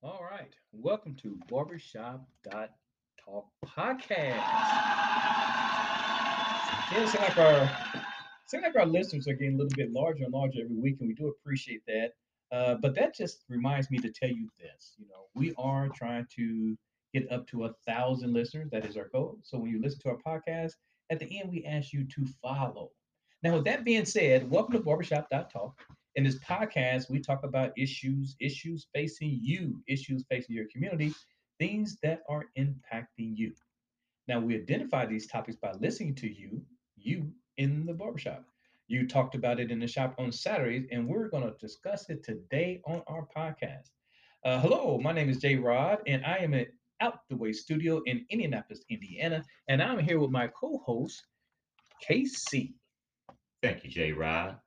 All right. Welcome to Barbershop Talk Podcast. It seems like our like our listeners are getting a little bit larger and larger every week, and we do appreciate that. Uh, but that just reminds me to tell you this. You know, we are trying to get up to a thousand listeners. That is our goal. So when you listen to our podcast, at the end we ask you to follow. Now, with that being said, welcome to Barbershop Talk. In this podcast, we talk about issues, issues facing you, issues facing your community, things that are impacting you. Now, we identify these topics by listening to you, you in the barbershop. You talked about it in the shop on Saturdays, and we're going to discuss it today on our podcast. Uh, hello, my name is Jay Rod, and I am at Out the Way Studio in Indianapolis, Indiana, and I'm here with my co-host, KC. Thank you, Jay Rod.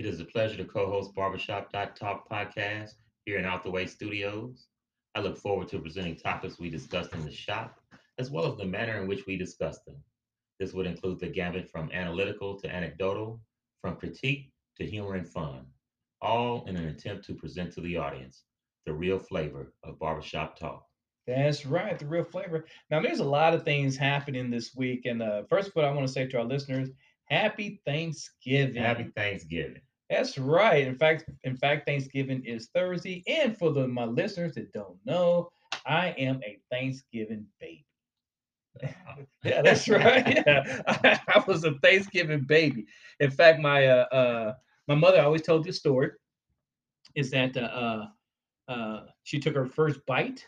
It is a pleasure to co-host Barbershop Talk podcast here in Out the Way Studios. I look forward to presenting topics we discussed in the shop, as well as the manner in which we discuss them. This would include the gambit from analytical to anecdotal, from critique to humor and fun, all in an attempt to present to the audience the real flavor of barbershop talk. That's right, the real flavor. Now, there's a lot of things happening this week, and uh, first of all, I want to say to our listeners, Happy Thanksgiving! Happy Thanksgiving! That's right. In fact, in fact, Thanksgiving is Thursday. And for the my listeners that don't know, I am a Thanksgiving baby. yeah, that's right. Yeah. I, I, was a Thanksgiving baby. In fact, my uh, uh my mother always told this story. Is that uh, uh, uh she took her first bite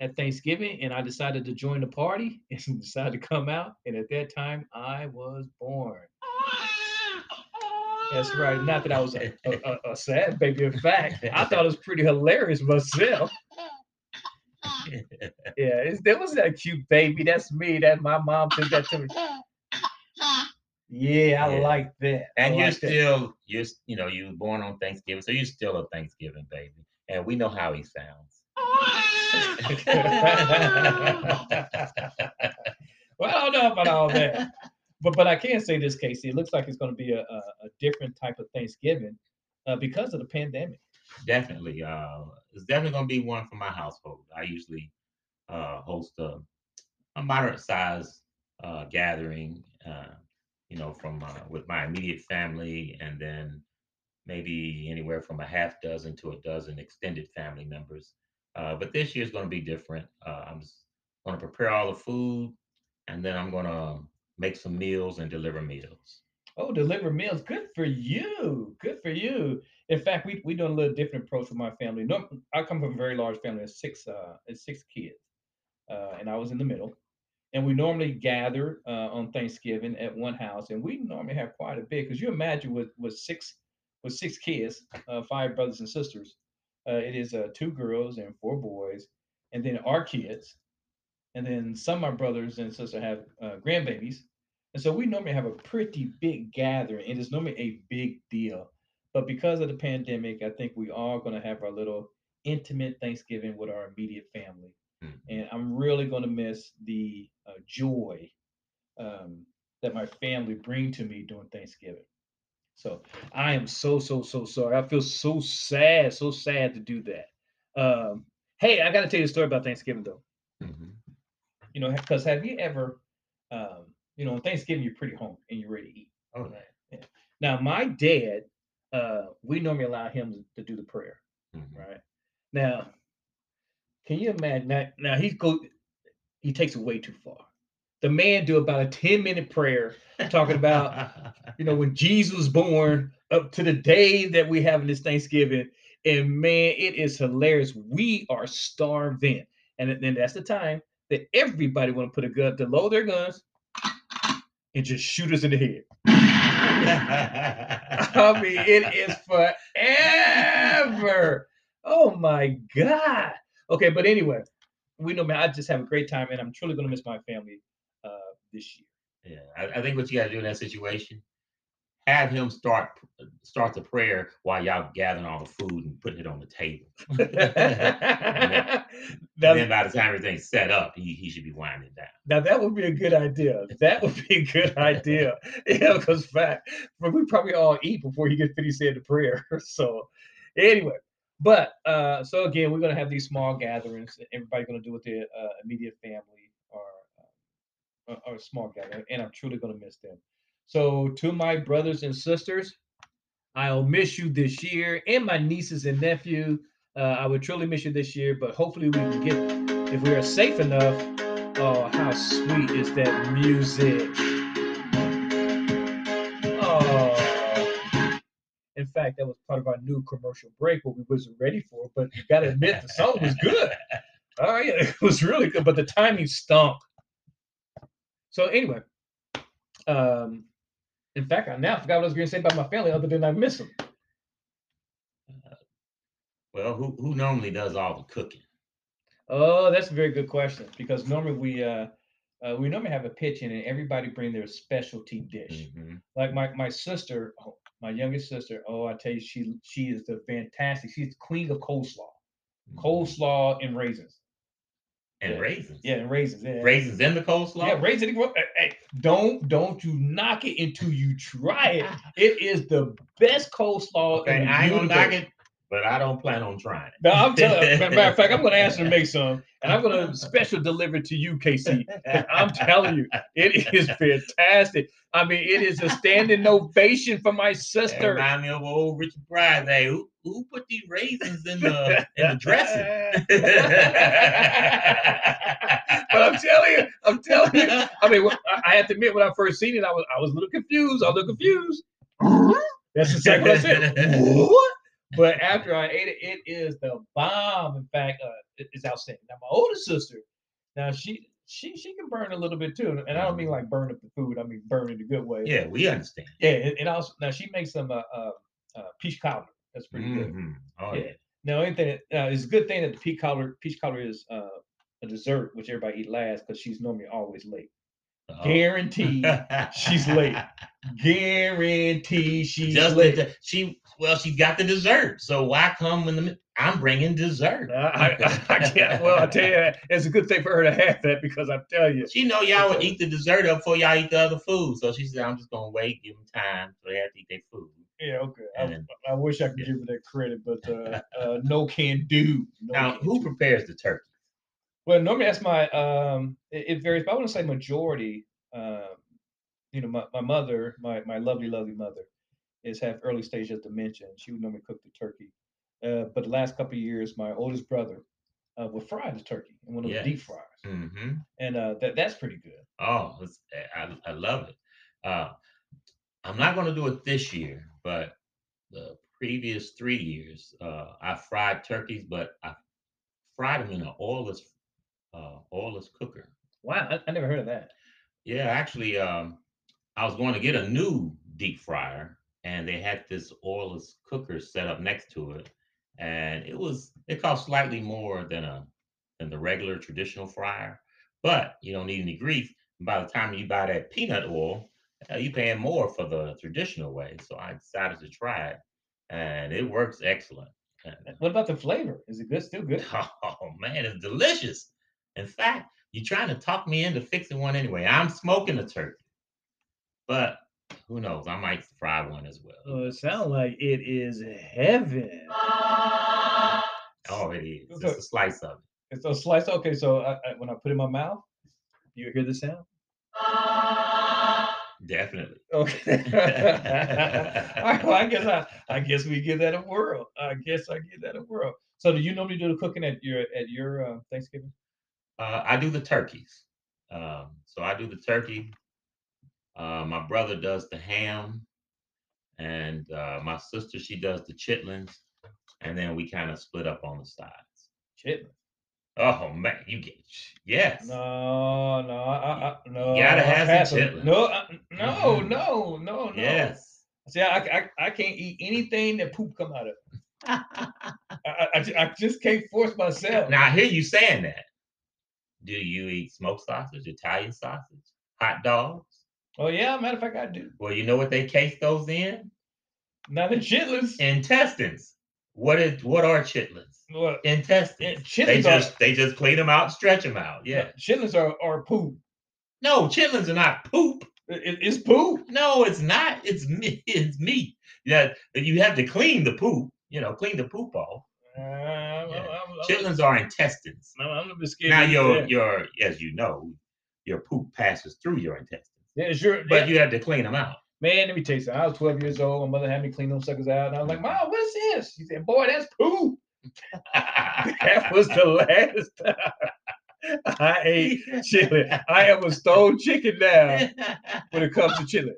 at Thanksgiving, and I decided to join the party and decided to come out. And at that time, I was born. That's right. Not that I was a, a, a sad baby. In fact, I thought it was pretty hilarious myself. yeah, it's, there was that cute baby. That's me. That my mom did that to me. Yeah, I yeah. like that. And I you're like still, that. you're, you know, you were born on Thanksgiving, so you're still a Thanksgiving baby. And we know how he sounds. well, I don't know about all that but but I can say this, Casey. It looks like it's going to be a, a, a different type of Thanksgiving uh, because of the pandemic. Definitely, uh, it's definitely going to be one for my household. I usually uh, host a, a moderate size uh, gathering, uh, you know, from uh, with my immediate family, and then maybe anywhere from a half dozen to a dozen extended family members. but this year is going to be different. I'm going to prepare all the food, and then I'm going to make some meals and deliver meals. Oh, deliver meals. Good for you. Good for you. In fact, we we doing a little different approach with my family. No, I come from a very large family of six uh six kids. Uh, and I was in the middle. And we normally gather uh, on Thanksgiving at one house, and we normally have quite a bit. Because you imagine with with six with six kids, uh, five brothers and sisters, uh, it is uh, two girls and four boys, and then our kids, and then some of my brothers and sisters have uh, grandbabies, and so we normally have a pretty big gathering. And It is normally a big deal, but because of the pandemic, I think we are going to have our little intimate Thanksgiving with our immediate family, mm-hmm. and I'm really going to miss the uh, joy um, that my family bring to me during Thanksgiving. So I am so so so sorry. I feel so sad, so sad to do that. Um, hey, I got to tell you a story about Thanksgiving though. Mm-hmm. You know, because have you ever, um, you know, on Thanksgiving you're pretty hungry and you're ready to eat. Oh, right. Yeah. Now my dad, uh, we normally allow him to do the prayer, mm-hmm. right? Now, can you imagine? Now, now he's go, he takes it way too far. The man do about a ten minute prayer talking about, you know, when Jesus was born up to the day that we have this Thanksgiving, and man, it is hilarious. We are starving, and then that's the time that everybody want to put a gun to load their guns and just shoot us in the head. I mean, it is forever. Oh my God. Okay, but anyway, we know, man, I just have a great time and I'm truly going to miss my family uh, this year. Yeah, I, I think what you got to do in that situation have him start start the prayer while y'all gathering all the food and putting it on the table. and, then, then, by the time everything's set up, he, he should be winding down. Now that would be a good idea. That would be a good idea. yeah, because fact, but we probably all eat before he gets finished saying the prayer. So anyway, but uh, so again, we're gonna have these small gatherings. Everybody's gonna do with their uh, immediate family or, uh, or or a small gathering, and I'm truly gonna miss them. So to my brothers and sisters, I'll miss you this year, and my nieces and nephew. Uh, I would truly miss you this year, but hopefully we can get, if we are safe enough. Oh, how sweet is that music! Oh, in fact, that was part of our new commercial break, what we wasn't ready for. But you got to admit, the song was good. Oh yeah, it was really good, but the timing stunk. So anyway, um, in fact, I now forgot what I was going to say about my family, other than I miss them. Well, who who normally does all the cooking? Oh, that's a very good question because normally we uh, uh we normally have a pitch in and everybody bring their specialty dish. Mhm. Like my my sister, oh, my youngest sister. Oh, I tell you, she she is the fantastic. She's the queen of coleslaw, coleslaw and raisins. And yeah. raisins. Yeah, and raisins. Yeah, Raisins in the coleslaw. Yeah, raisin. Hey, don't don't you knock it until you try it. It is the best coleslaw. Okay, in the I ain't gonna knock it, but I don't plan on trying it. No, I'm telling. Matter of fact, I'm going to ask her to make some, and I'm going to special deliver to you, KC. I'm telling you, it is fantastic. I mean, it is a standing ovation for my sister. remind me of old Richard Pryor. Hey, who, who put these raisins in the in the dressing? but I'm telling you, I'm telling you. I mean, I- I have to admit, when I first seen it, I was I was a little confused. I was a little confused. That's exactly what I said. What? But after I ate it, it is the bomb. In fact, uh, it- it's outstanding. Now, my older sister, now she she she can burn a little bit too, and I don't mean like burn up the food. I mean burn in a good way. yeah, we understand. yeah. And, and also now she makes some uh, uh, uh peach cobbler. That's pretty good. Mhm. Oh Yeah. yeah. Now, anything uh, it's a good thing that the peach cobbler peach cobbler is uh, a dessert, which everybody eat last because she's normally always late. Guaranteed, she's late. guaranteed she's Just late. the, she well, she got the dessert. So why come when the I'm bringing dessert? I, I, I can't. Well, I tell you, it's a good thing for her to have that because I tell you, She know y'all would eat the dessert up before y'all eat the other food. So she said, I'm just gonna wait, give them time so they have to eat their food. yeah, okay. I, I wish I could yeah. give her that credit, but uh, uh, no can do. No Now, can who do. prepares the turkey? Well, normally that's my um it, it varies, but I want to say majority. Um, you know, my, my mother, my my lovely, lovely mother, is have early stage of dementia, and she would normally cook the turkey. Uh, but the last couple of years, my oldest brother uh, would fry the turkey in one of the deep Yes. fryers, hmm and uh, that that's pretty good. Oh, it's, I, I love it. Uh, I'm not going to do it this year, but the previous three years, uh, I fried turkeys, but I fried them in an oilless, uh, oilless cooker. Wow, I, I never heard of that. Yeah, actually, um, I was going to get a new deep fryer, and they had this oilless cooker set up next to it, and it was it cost slightly more than a than the regular traditional fryer, but you don't need any grease. By the time you buy that peanut oil, uh, you paying more for the traditional way. So I decided to try it, and it works excellent. What about the flavor? Is it good? Still good? Oh man, it's delicious. In fact, you're trying to talk me into fixing one anyway. I'm smoking a turkey, but who knows? I might fry one as well. Oh, it sounds like it is heaven. Oh, it is. So- Just a slice of it. It's a slice. Okay, so I, I, when I put it in my mouth, do you hear the sound. Definitely. Okay. All right. Well, I guess I, I guess we give that a whirl. I guess I give that a whirl. So, do you normally do the cooking at your at your uh, Thanksgiving? Uh, I do the turkeys. Um, so I do the turkey. Uh, my brother does the ham, and uh, my sister she does the chitlins, and then we kind of split up on the sides. Chitlin. Oh man, you get yes. No, no, I, I, no. gotta I have some chitlins. No, I, no, Mhm. no, no, no. Yes. See, I, I, I can't eat anything that poop come out of. I, I I just can't force myself. now I hear you saying that. Do you eat smoked sausage, Italian sausage, hot dogs? Oh yeah, matter of fact, I do. Well, you know what they case those in? Not the chitlins. Intestines. What is what are chitlins? Well, Intestines. Yeah, They chitlins are- just they just clean them out, stretch them out. Yeah. chitlins are, are poop. No, chitlins are not poop. It- it- it's poop. No, it's not. It's meat. It's meat. Yeah, you have to clean the poop. You know, clean the poop off. Uh, I'm, Yeah. I'm, I'm, Chitlins are intestines. I'm, I'm a bit scared. Now your that. your as you know, your poop passes through your intestines, yeah, sure. but yeah. you have to clean them out. Man, let me tell you something. I was 12 years old. My mother had me clean those suckers out. And I was like, Mom, what is this? She said, Boy, that's poop. That was the last time I ate chili. I am a stone chicken now when it comes to chili.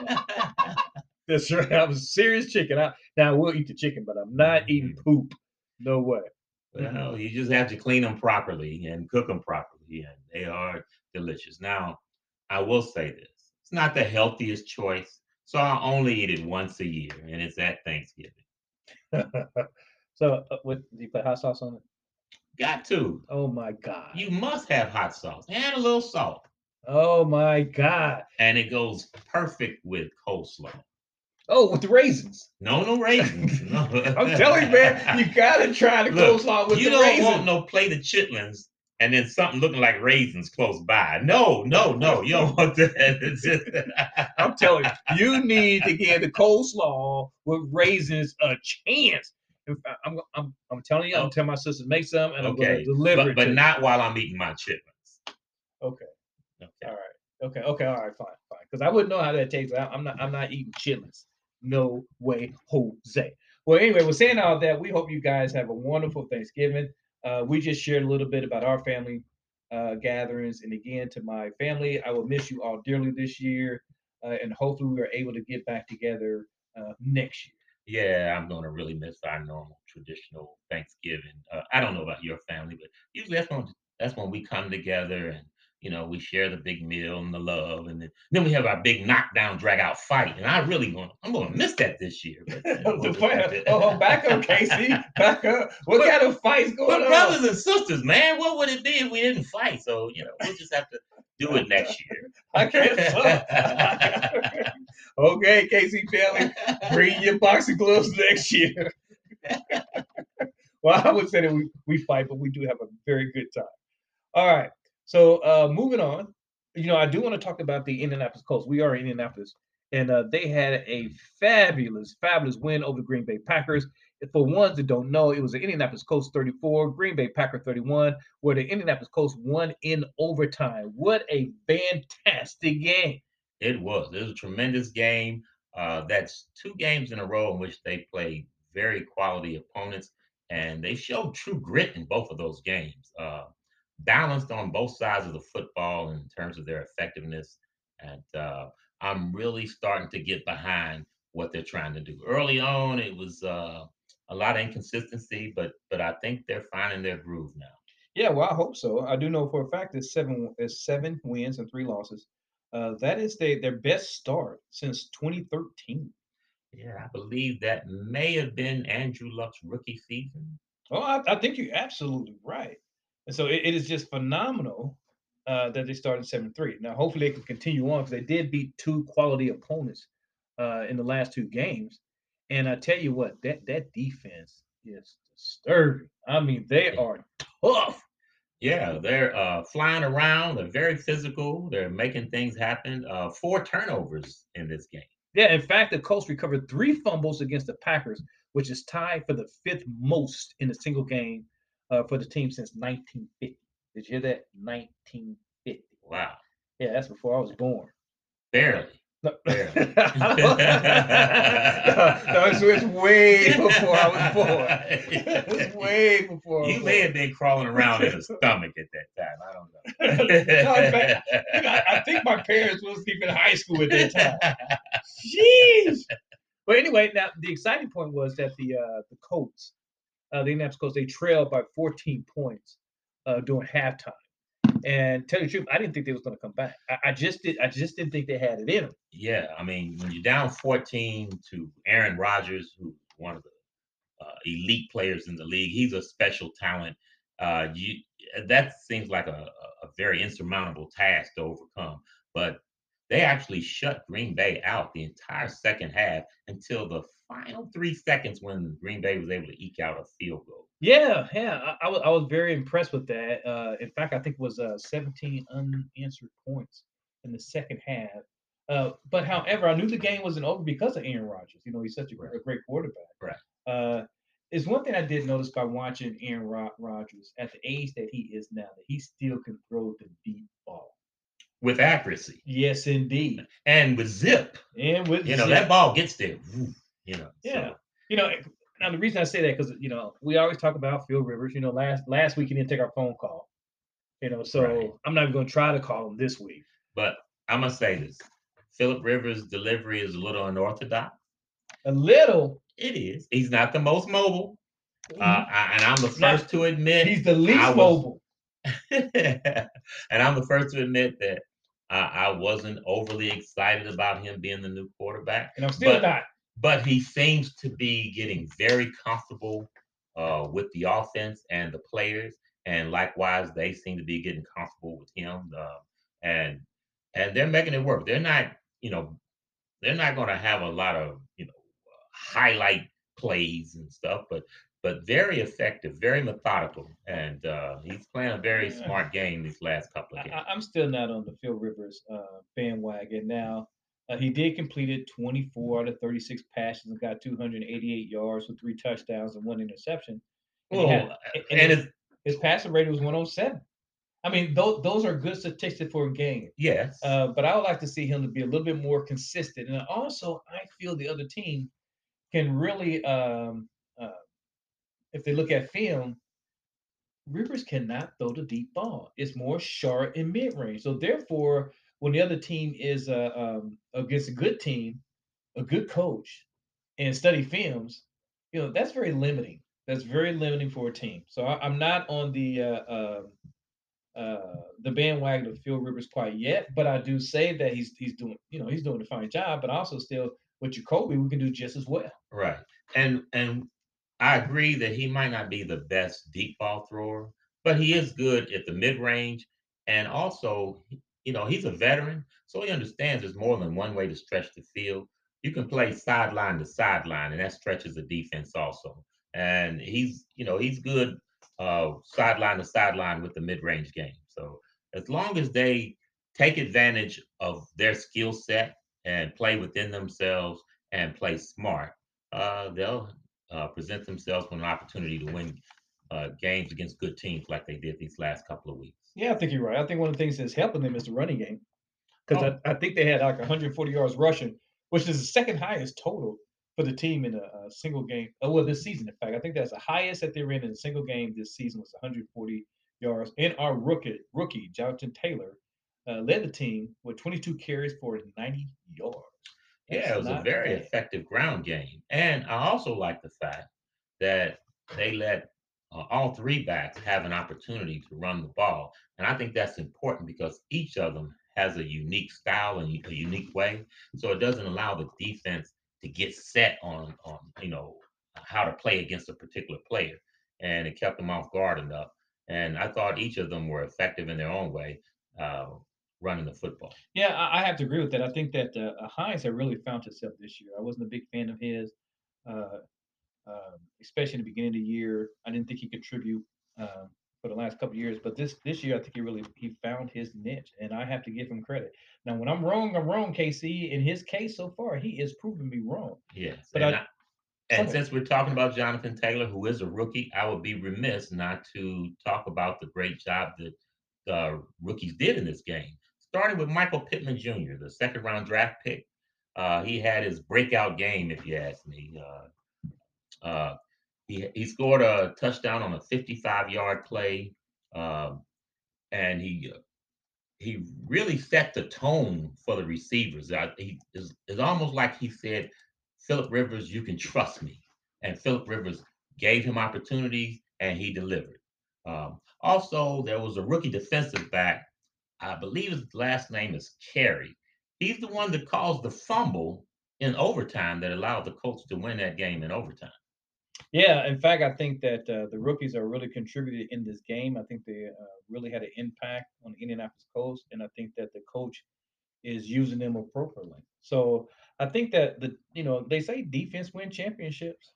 That's right. I'm a serious chicken. I, now, I will eat the chicken, but I'm not eating poop. No way. Well, you just have to clean them properly and cook them properly, and they are delicious. Now, I will say this: it's not the healthiest choice, so I only eat it once a year, and it's at Thanksgiving. so, uh, what, do you put hot sauce on it? Got to. Oh, my God. You must have hot sauce and a little salt, oh, my God. and it goes perfect with coleslaw. Oh, with the raisins. No, no raisins. No. I'm telling you, man, you gotta try the Look, coleslaw with the raisins. you don't want no plate of chitlins and then something looking like raisins close by. No, no, no. You don't want that. I'm telling you, you need to give the coleslaw with raisins a chance. I'm, I'm, I'm telling you, I'm oh. telling my sister make some, and I'm Okay, gonna deliver but, it. but to not while I'm eating my chitlins. Okay. Okay. All right. Okay. Okay. All right. Fine. Fine. Because I wouldn't know how that tastes. I, I'm not. I'm not eating chitlins. No way, Jose. Well, anyway, we're saying all that. We hope you guys have a wonderful Thanksgiving. Uh, we just shared a little bit about our family uh, gatherings, and again, to my family, I will miss you all dearly this year, uh, and hopefully, we are able to get back together uh, next year. Yeah, I'm gonna really miss our normal traditional Thanksgiving. Uh, I don't know about your family, but usually that's when that's when we come together and you know we share the big meal and the love, and then, then we have our big knockdown, drag out fight. And I really want I'm gonna miss that this year. But, you know, The we'll just fight- have to- oh, oh, back up, Casey. Back up. What But- kind of fights going We're on? brothers and sisters, man. What would it be if we didn't fight? So you know, we'll just have to do it next year. I can't. okay, Casey family, bring your boxing gloves next year. well, I would say that we, we fight, but we do have a very good time. All right. So uh moving on. You know, I do want to talk about the Indianapolis Colts. We are in Indianapolis, and uh, they had a fabulous, fabulous win over the Green Bay Packers. For ones that don't know, it was the Indianapolis Colts 34, Green Bay Packer 31, where the Indianapolis Colts won in overtime. What a fantastic game! It was. It was a tremendous game. Uh, that's two games in a row in which they played very quality opponents, and they showed true grit in both of those games. Uh, balanced on both sides of the football in terms of their effectiveness, and uh, I'm really starting to get behind what they're trying to do. Early on, it was uh, a lot of inconsistency, but but I think they're finding their groove now. Yeah, well, I hope so. I do know for a fact that seven is seven wins and three losses. Uh, that is they, their best start since 2013. Yeah, I believe that may have been Andrew Luck's rookie season. Oh, I, I think you're absolutely right. And so it, it is just phenomenal uh, that they started seven three. Now, hopefully, they can continue on because they did beat two quality opponents uh, in the last two games. And I tell you what, that that defense is disturbing. I mean, they are tough. Yeah, they're uh, flying around. They're very physical. They're making things happen. Uh, four turnovers in this game. Yeah, in fact, the Colts recovered three fumbles against the Packers, which is tied for the fifth most in a single game uh, for the team since 1950. Did you hear that? 1950. Wow, Yeah, that's before I was born. barely. No, Barely. no, it's, it's way before I was born. It was way before. I was You may have been crawling around in a stomach at that time. I don't know. No, in fact, I, I think my parents was even in high school at that time. Jeez. But anyway, now the exciting point was that the uh, the Colts, uh, the Indianapolis Colts, they trailed by 14 points uh, during halftime. And tell you the truth, I didn't think they was going to come back. I, I just did. I just didn't think they had it in them. Yeah, I mean, when you're down 14 to Aaron Rodgers, who's one of the uh, elite players in the league, he's a special talent. Uh, you that seems like a, a a very insurmountable task to overcome. But they actually shut Green Bay out the entire second half until the final three seconds when Green Bay was able to eke out a field goal. Yeah, yeah, I, I was I was very impressed with that. Uh, in fact, I think it was uh, 17 unanswered points in the second half. Uh, but however, I knew the game wasn't over because of Aaron Rodgers. You know, he's such a, Right. a great quarterback. Right. Uh, it's one thing I did notice by watching Aaron Rod- Rodgers at the age that he is now that he still can throw the deep ball. with accuracy Yes, indeed. and with zip. And with You know, zip. that ball gets there. woo, You know. Yeah. So, You know, now the reason I say that because you know we always talk about Phil Rivers. You know, last last week he didn't take our phone call. You know, so Right. I'm not even going to try to call him this week. but I'm gonna say this: Philip Rivers' delivery is a little unorthodox. A little. It is. He's not the most mobile, uh, I- and I'm the Not- first to admit. he's the least was- mobile. and I'm the first to admit that uh, I wasn't overly excited about him being the new quarterback. And I'm still but- not. But he seems to be getting very comfortable uh, with the offense and the players, and likewise, they seem to be getting comfortable with him. Uh, and and they're making it work. They're not, you know, they're not going to have a lot of, you know, highlight plays and stuff, but but very effective, very methodical, and uh, he's playing a very Yeah. smart game these last couple of games. I- I'm still not on the Phil Rivers uh, bandwagon. Now, uh, he did completed 24 out of 36 passes and got 288 yards with three touchdowns and one interception. And he had- and and his, his passing rating was 107. I mean, those those are good statistics for a game. yes, Uh, but I would like to see him to be a little bit more consistent. And also, I feel the other team can really, um, uh, if they look at film, Rivers cannot throw the deep ball. It's more short and mid range. So therefore, when the other team is uh, um, against a good team, a good coach, and study films, you know that's very limiting. That's very limiting for a team. So I, I'm not on the uh, um uh, the bandwagon of Phil Rivers quite yet, but I do say that he's he's doing you know he's doing a fine job. But also still with Jacoby, we can do just as well. Right. And and I agree that he might not be the best deep ball thrower, but he is good at the mid range. And also, you know, he's a veteran, so he understands there's more than one way to stretch the field. You can play sideline to sideline, and that stretches the defense also. And he's, you know, he's good uh sideline to sideline with the mid-range game. So as long as they take advantage of their skill set and play within themselves and play smart, uh, they'll uh, present themselves with an opportunity to win uh, games against good teams like they did these last couple of weeks. Yeah, I think you're right. I think one of the things that's helping them is the running game because Oh. I, I think they had like 140 yards rushing, which is the second highest total for the team in a, a single game. Oh, well, this season, in fact, I think that's the highest that they're in in a single game this season was 140 yards. And our rookie, rookie Jonathan Taylor, uh, led the team with 22 carries for 90 yards. Yeah, it was a very bad. effective ground game. And I also like the fact that they let uh, all three backs have an opportunity to run the ball. And I think that's important because each of them has a unique style and a unique way. So it doesn't allow the defense to get set on, on you know, how to play against a particular player. And it kept them off guard enough. And I thought each of them were effective in their own way, uh, running the football. Yeah, I, have to agree with that. I think that uh, Hines had really found himself this year. I wasn't a big fan of his, uh, um, especially in the beginning of the year. I didn't think he contribute um, for the last couple of years, but this this year I think he really he found his niche, and I have to give him credit. Now, when I'm wrong, I'm wrong. KC, in his case so far, he is proving me wrong. Yes. But and I- I- and since we're talking about Jonathan Taylor, who is a rookie, I would be remiss not to talk about the great job that the rookies did in this game. Starting with Michael Pittman Jr., the second round draft pick. Uh, he had his breakout game, if you ask me. Uh, uh, he, he scored a touchdown on a 55 yard play. Um, and he he really set the tone for the receivers. Uh, he is it's almost like he said, Philip Rivers, you can trust me. And Philip Rivers gave him opportunities and he delivered. Um, also, there was a rookie defensive back. I believe his last name is Carey. He's the one that caused the fumble in overtime that allowed the Colts to win that game in overtime. Yeah, in fact, I think that uh, the rookies are really contributed in this game. I think they uh, really had an impact on the Indianapolis Colts, and I think that the coach is using them appropriately. So I think that the you know they say defense win championships,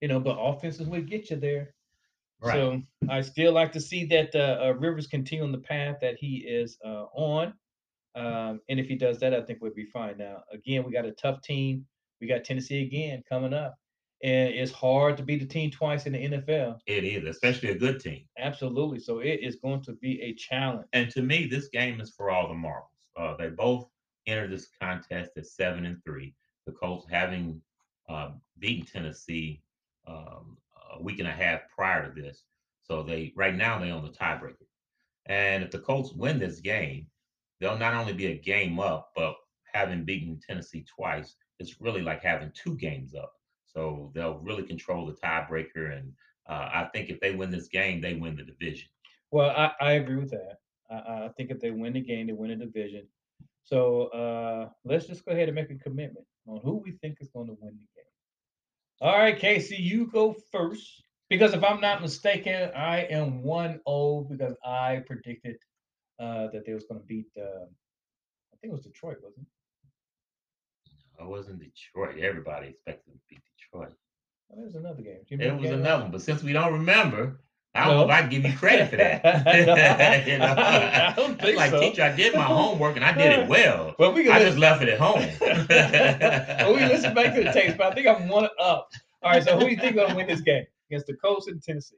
you know, but offenses will get you there. So I still like to see that uh, uh, Rivers continue on the path that he is uh, on, um, and if he does that, I think we'll be fine. Now, again, we got a tough team. We got Tennessee again coming up. And it's hard to beat the team twice in the NFL. It is, especially a good team. Absolutely. So it is going to be a challenge. And to me, this game is for all the marbles. Uh, they both entered this contest at seven and three. The Colts having uh, beaten Tennessee um, a week and a half prior to this, so they right now they own the tiebreaker. And if the Colts win this game, they'll not only be a game up, but having beaten Tennessee twice, it's really like having two games up. So they'll really control the tiebreaker. And uh, I think if they win this game, they win the division. Well, I, I agree with that. I, I think if they win the game, they win the division. So uh, let's just go ahead and make a commitment on who we think is going to win the game. All right, Casey, you go first. Because if I'm not mistaken, I am 1 0 because I predicted uh, that they was going to beat, uh, I think it was Detroit, wasn't it? It wasn't Detroit. Everybody expected to beat Detroit. Oh, was another game. It was game? another one, but since we don't remember, I don't know if I give you credit for that. You know? I don't think like, so. teacher, I did my homework and I did it well. Well, we I listen, just left it at home. well, we listen back to the tapes, but I think I'm one up. All right, so who do you think going to win this game against the Colts and Tennessee?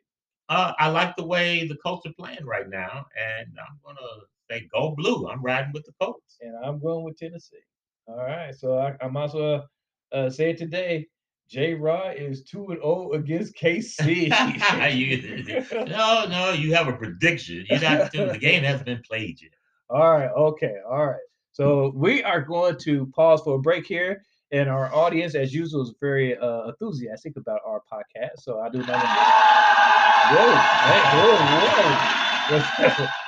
Uh, I like the way the Colts are playing right now, and I'm gonna say go blue. I'm riding with the Colts. And I'm going with Tennessee. All right, so I, I might as well uh, say it today. J. Rod is two and zero against KC. You- no, no, you have a prediction. You're not. The game hasn't been played yet. All right, okay, all right. So we are going to pause for a break here, and our audience, as usual, is very uh, enthusiastic about our podcast. So I do know. Whoa, hey, whoa,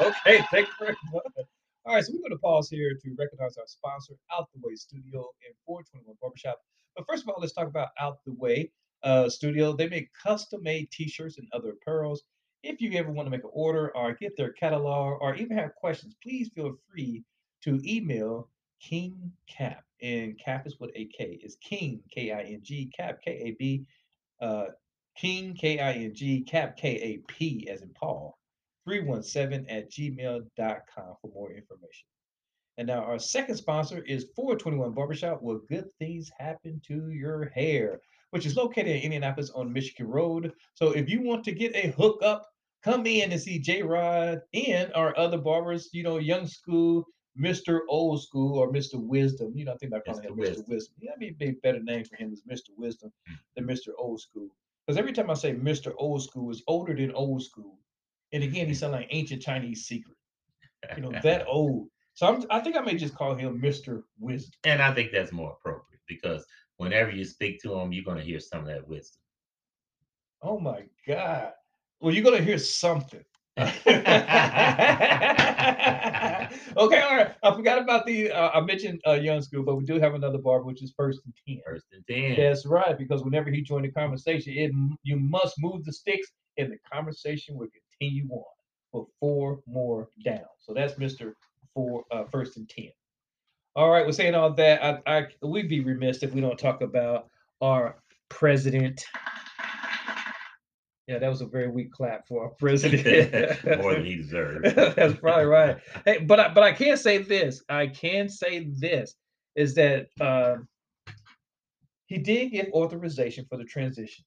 whoa. okay, thank you very much. All right, so we're going to pause here to recognize our sponsor, Out the Way Studio and 421 Barbershop. But first of all, let's talk about Out the Way uh, Studio. They make custom-made T-shirts and other apparels. If you ever want to make an order or get their catalog or even have questions, please feel free to email King Cap. And Cap is with a K. It's King K I N G Cap K A B. Uh, King K I N G Cap K A P as in Paul. 317 at gmail.com for more information. And now our second sponsor is 421 Barbershop, where good things happen to your hair, which is located in Indianapolis on Michigan Road. So if you want to get a hookup, come in and see J Rod and our other barbers, you know, young school, Mr. Old School, or Mr. Wisdom. You know, I think I call him Mr. Wisdom. Wisdom. Yeah, I mean, a better name for him is Mr. Wisdom hmm. than Mr. Old School. Because every time I say Mr. Old School, is older than old school. And again, he sounds like ancient Chinese secret. You know, that old. So I'm, I think I may just call him Mr. Wisdom. And I think that's more appropriate because whenever you speak to him, you're going to hear some of that wisdom. Oh my God. Well, you're gonna hear something. okay, all right. I forgot about the. Uh, I mentioned uh, Young School, but we do have another barber, which is First and Ten. First and 10. That's right, because whenever he joined the conversation, it you must move the sticks, and the conversation will continue on for four more down. So that's Mister Four, uh, First and Ten. All right, we're saying all that. I, I we'd be remiss if we don't talk about our president. Yeah, that was a very weak clap for our president. More than he deserved. That's probably right. Hey, but I, but I can say this. I can say this is that uh, he did get authorization for the transition.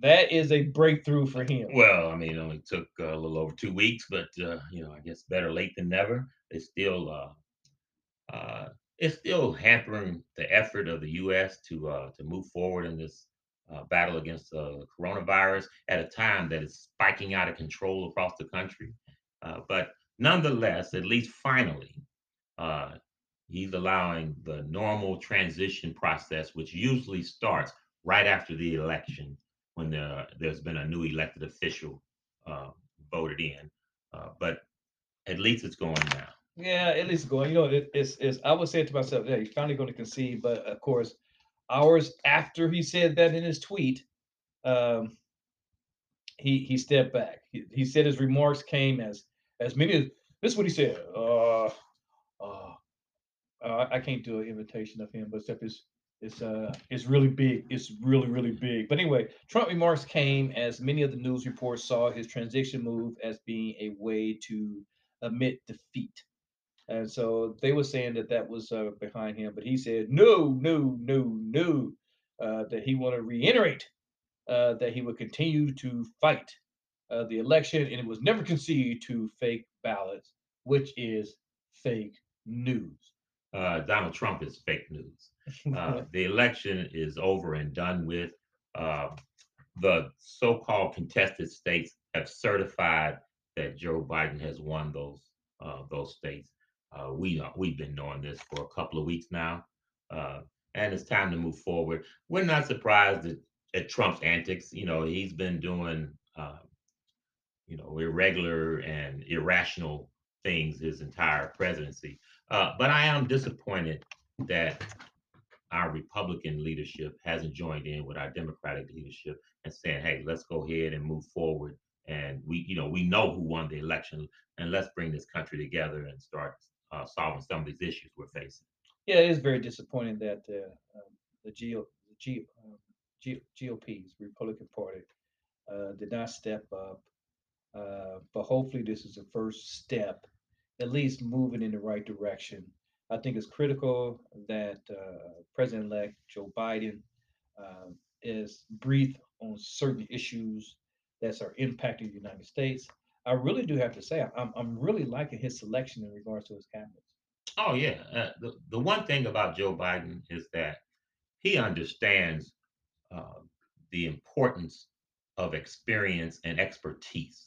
That is a breakthrough for him. Well, I mean, it only took a little over two weeks, but uh, you know, I guess better late than never. It's still uh, uh, it's still hampering the effort of the U.S. to uh, to move forward in this uh, battle against uh, coronavirus at a time that is spiking out of control across the country. Uh, but nonetheless, at least finally, uh, he's allowing the normal transition process, which usually starts right after the election when there, there's been a new elected official uh, voted in. Uh, but at least it's going now. Yeah, at least going. You know, it, it's it's. I would say to myself, yeah, he's finally going to concede. But of course, hours after he said that in his tweet, um, he he stepped back. He, he said his remarks came as as many as this is what he said. Uh, uh, I can't do an imitation of him, but stuff is it's uh it's really big. It's really really big. But anyway, Trump remarks came as many of the news reports saw his transition move as being a way to admit defeat. And so they were saying that that was uh, behind him, but he said, no, no, no, no. uh, that he wanted to reiterate uh, that he would continue to fight uh, the election, and it was never conceded to fake ballots, which is fake news. Uh, Donald Trump is fake news. Uh, the election is over and done with. Uh, the so-called contested states have certified that Joe Biden has won those uh, those states. Uh, we we've been knowing this for a couple of weeks now, uh, and it's time to move forward. We're not surprised at, at Trump's antics. You know, he's been doing uh, you know irregular and irrational things his entire presidency. Uh, but I am disappointed that our Republican leadership hasn't joined in with our Democratic leadership and saying, "Hey, let's go ahead and move forward." And we, you know, we know who won the election, and let's bring this country together and start uh, solving some of these issues we're facing. Yeah, it is very disappointing that uh, um, the, GO, the G, um, GOP's Republican Party uh, did not step up. Uh, but hopefully, this is the first step, at least moving in the right direction. I think it's critical that uh, President-elect Joe Biden uh, is breathe on certain issues that are impacting the United States. I really do have to say I'm I'm really liking his selection in regards to his cabinet. Oh yeah, uh, the the one thing about Joe Biden is that he understands uh, the importance of experience and expertise.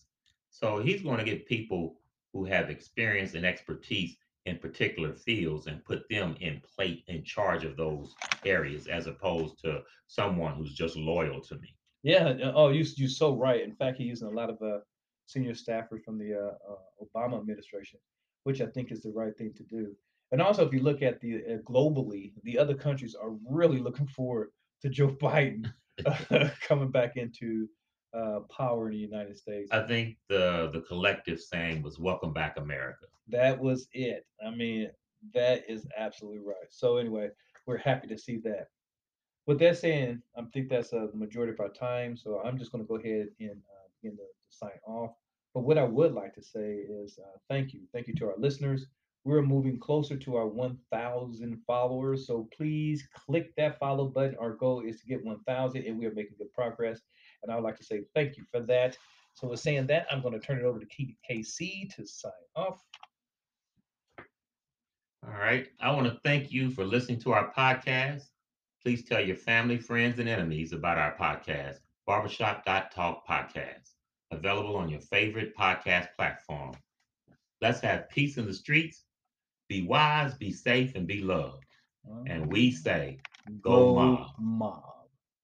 So he's going to get people who have experience and expertise in particular fields and put them in plate in charge of those areas as opposed to someone who's just loyal to me. Yeah. uh, Oh, you you're so right. In fact, he's using a lot of uh, senior staffers from the uh, uh, Obama administration, which I think is the right thing to do. And also, if you look at the uh, globally, the other countries are really looking forward to Joe Biden uh, coming back into uh, power in the United States. I think the the collective saying was "Welcome back, America." That was it. I mean, that is absolutely right. So anyway, we're happy to see that. With that saying, I think that's a majority of our time. So I'm just going to go ahead and uh, begin to, to sign off. But what I would like to say is uh, thank you. Thank you to our listeners. We're moving closer to our 1,000 followers. So please click that follow button. Our goal is to get 1,000, and we are making good progress. And I would like to say thank you for that. So, with saying that, I'm going to turn it over to KC to sign off. All right. I want to thank you for listening to our podcast. Please tell your family, friends, and enemies about our podcast, Barbershop Talk Podcast, available on your favorite podcast platform. Let's have peace in the streets. Be wise, be safe, and be loved. And we say, go, Go mob.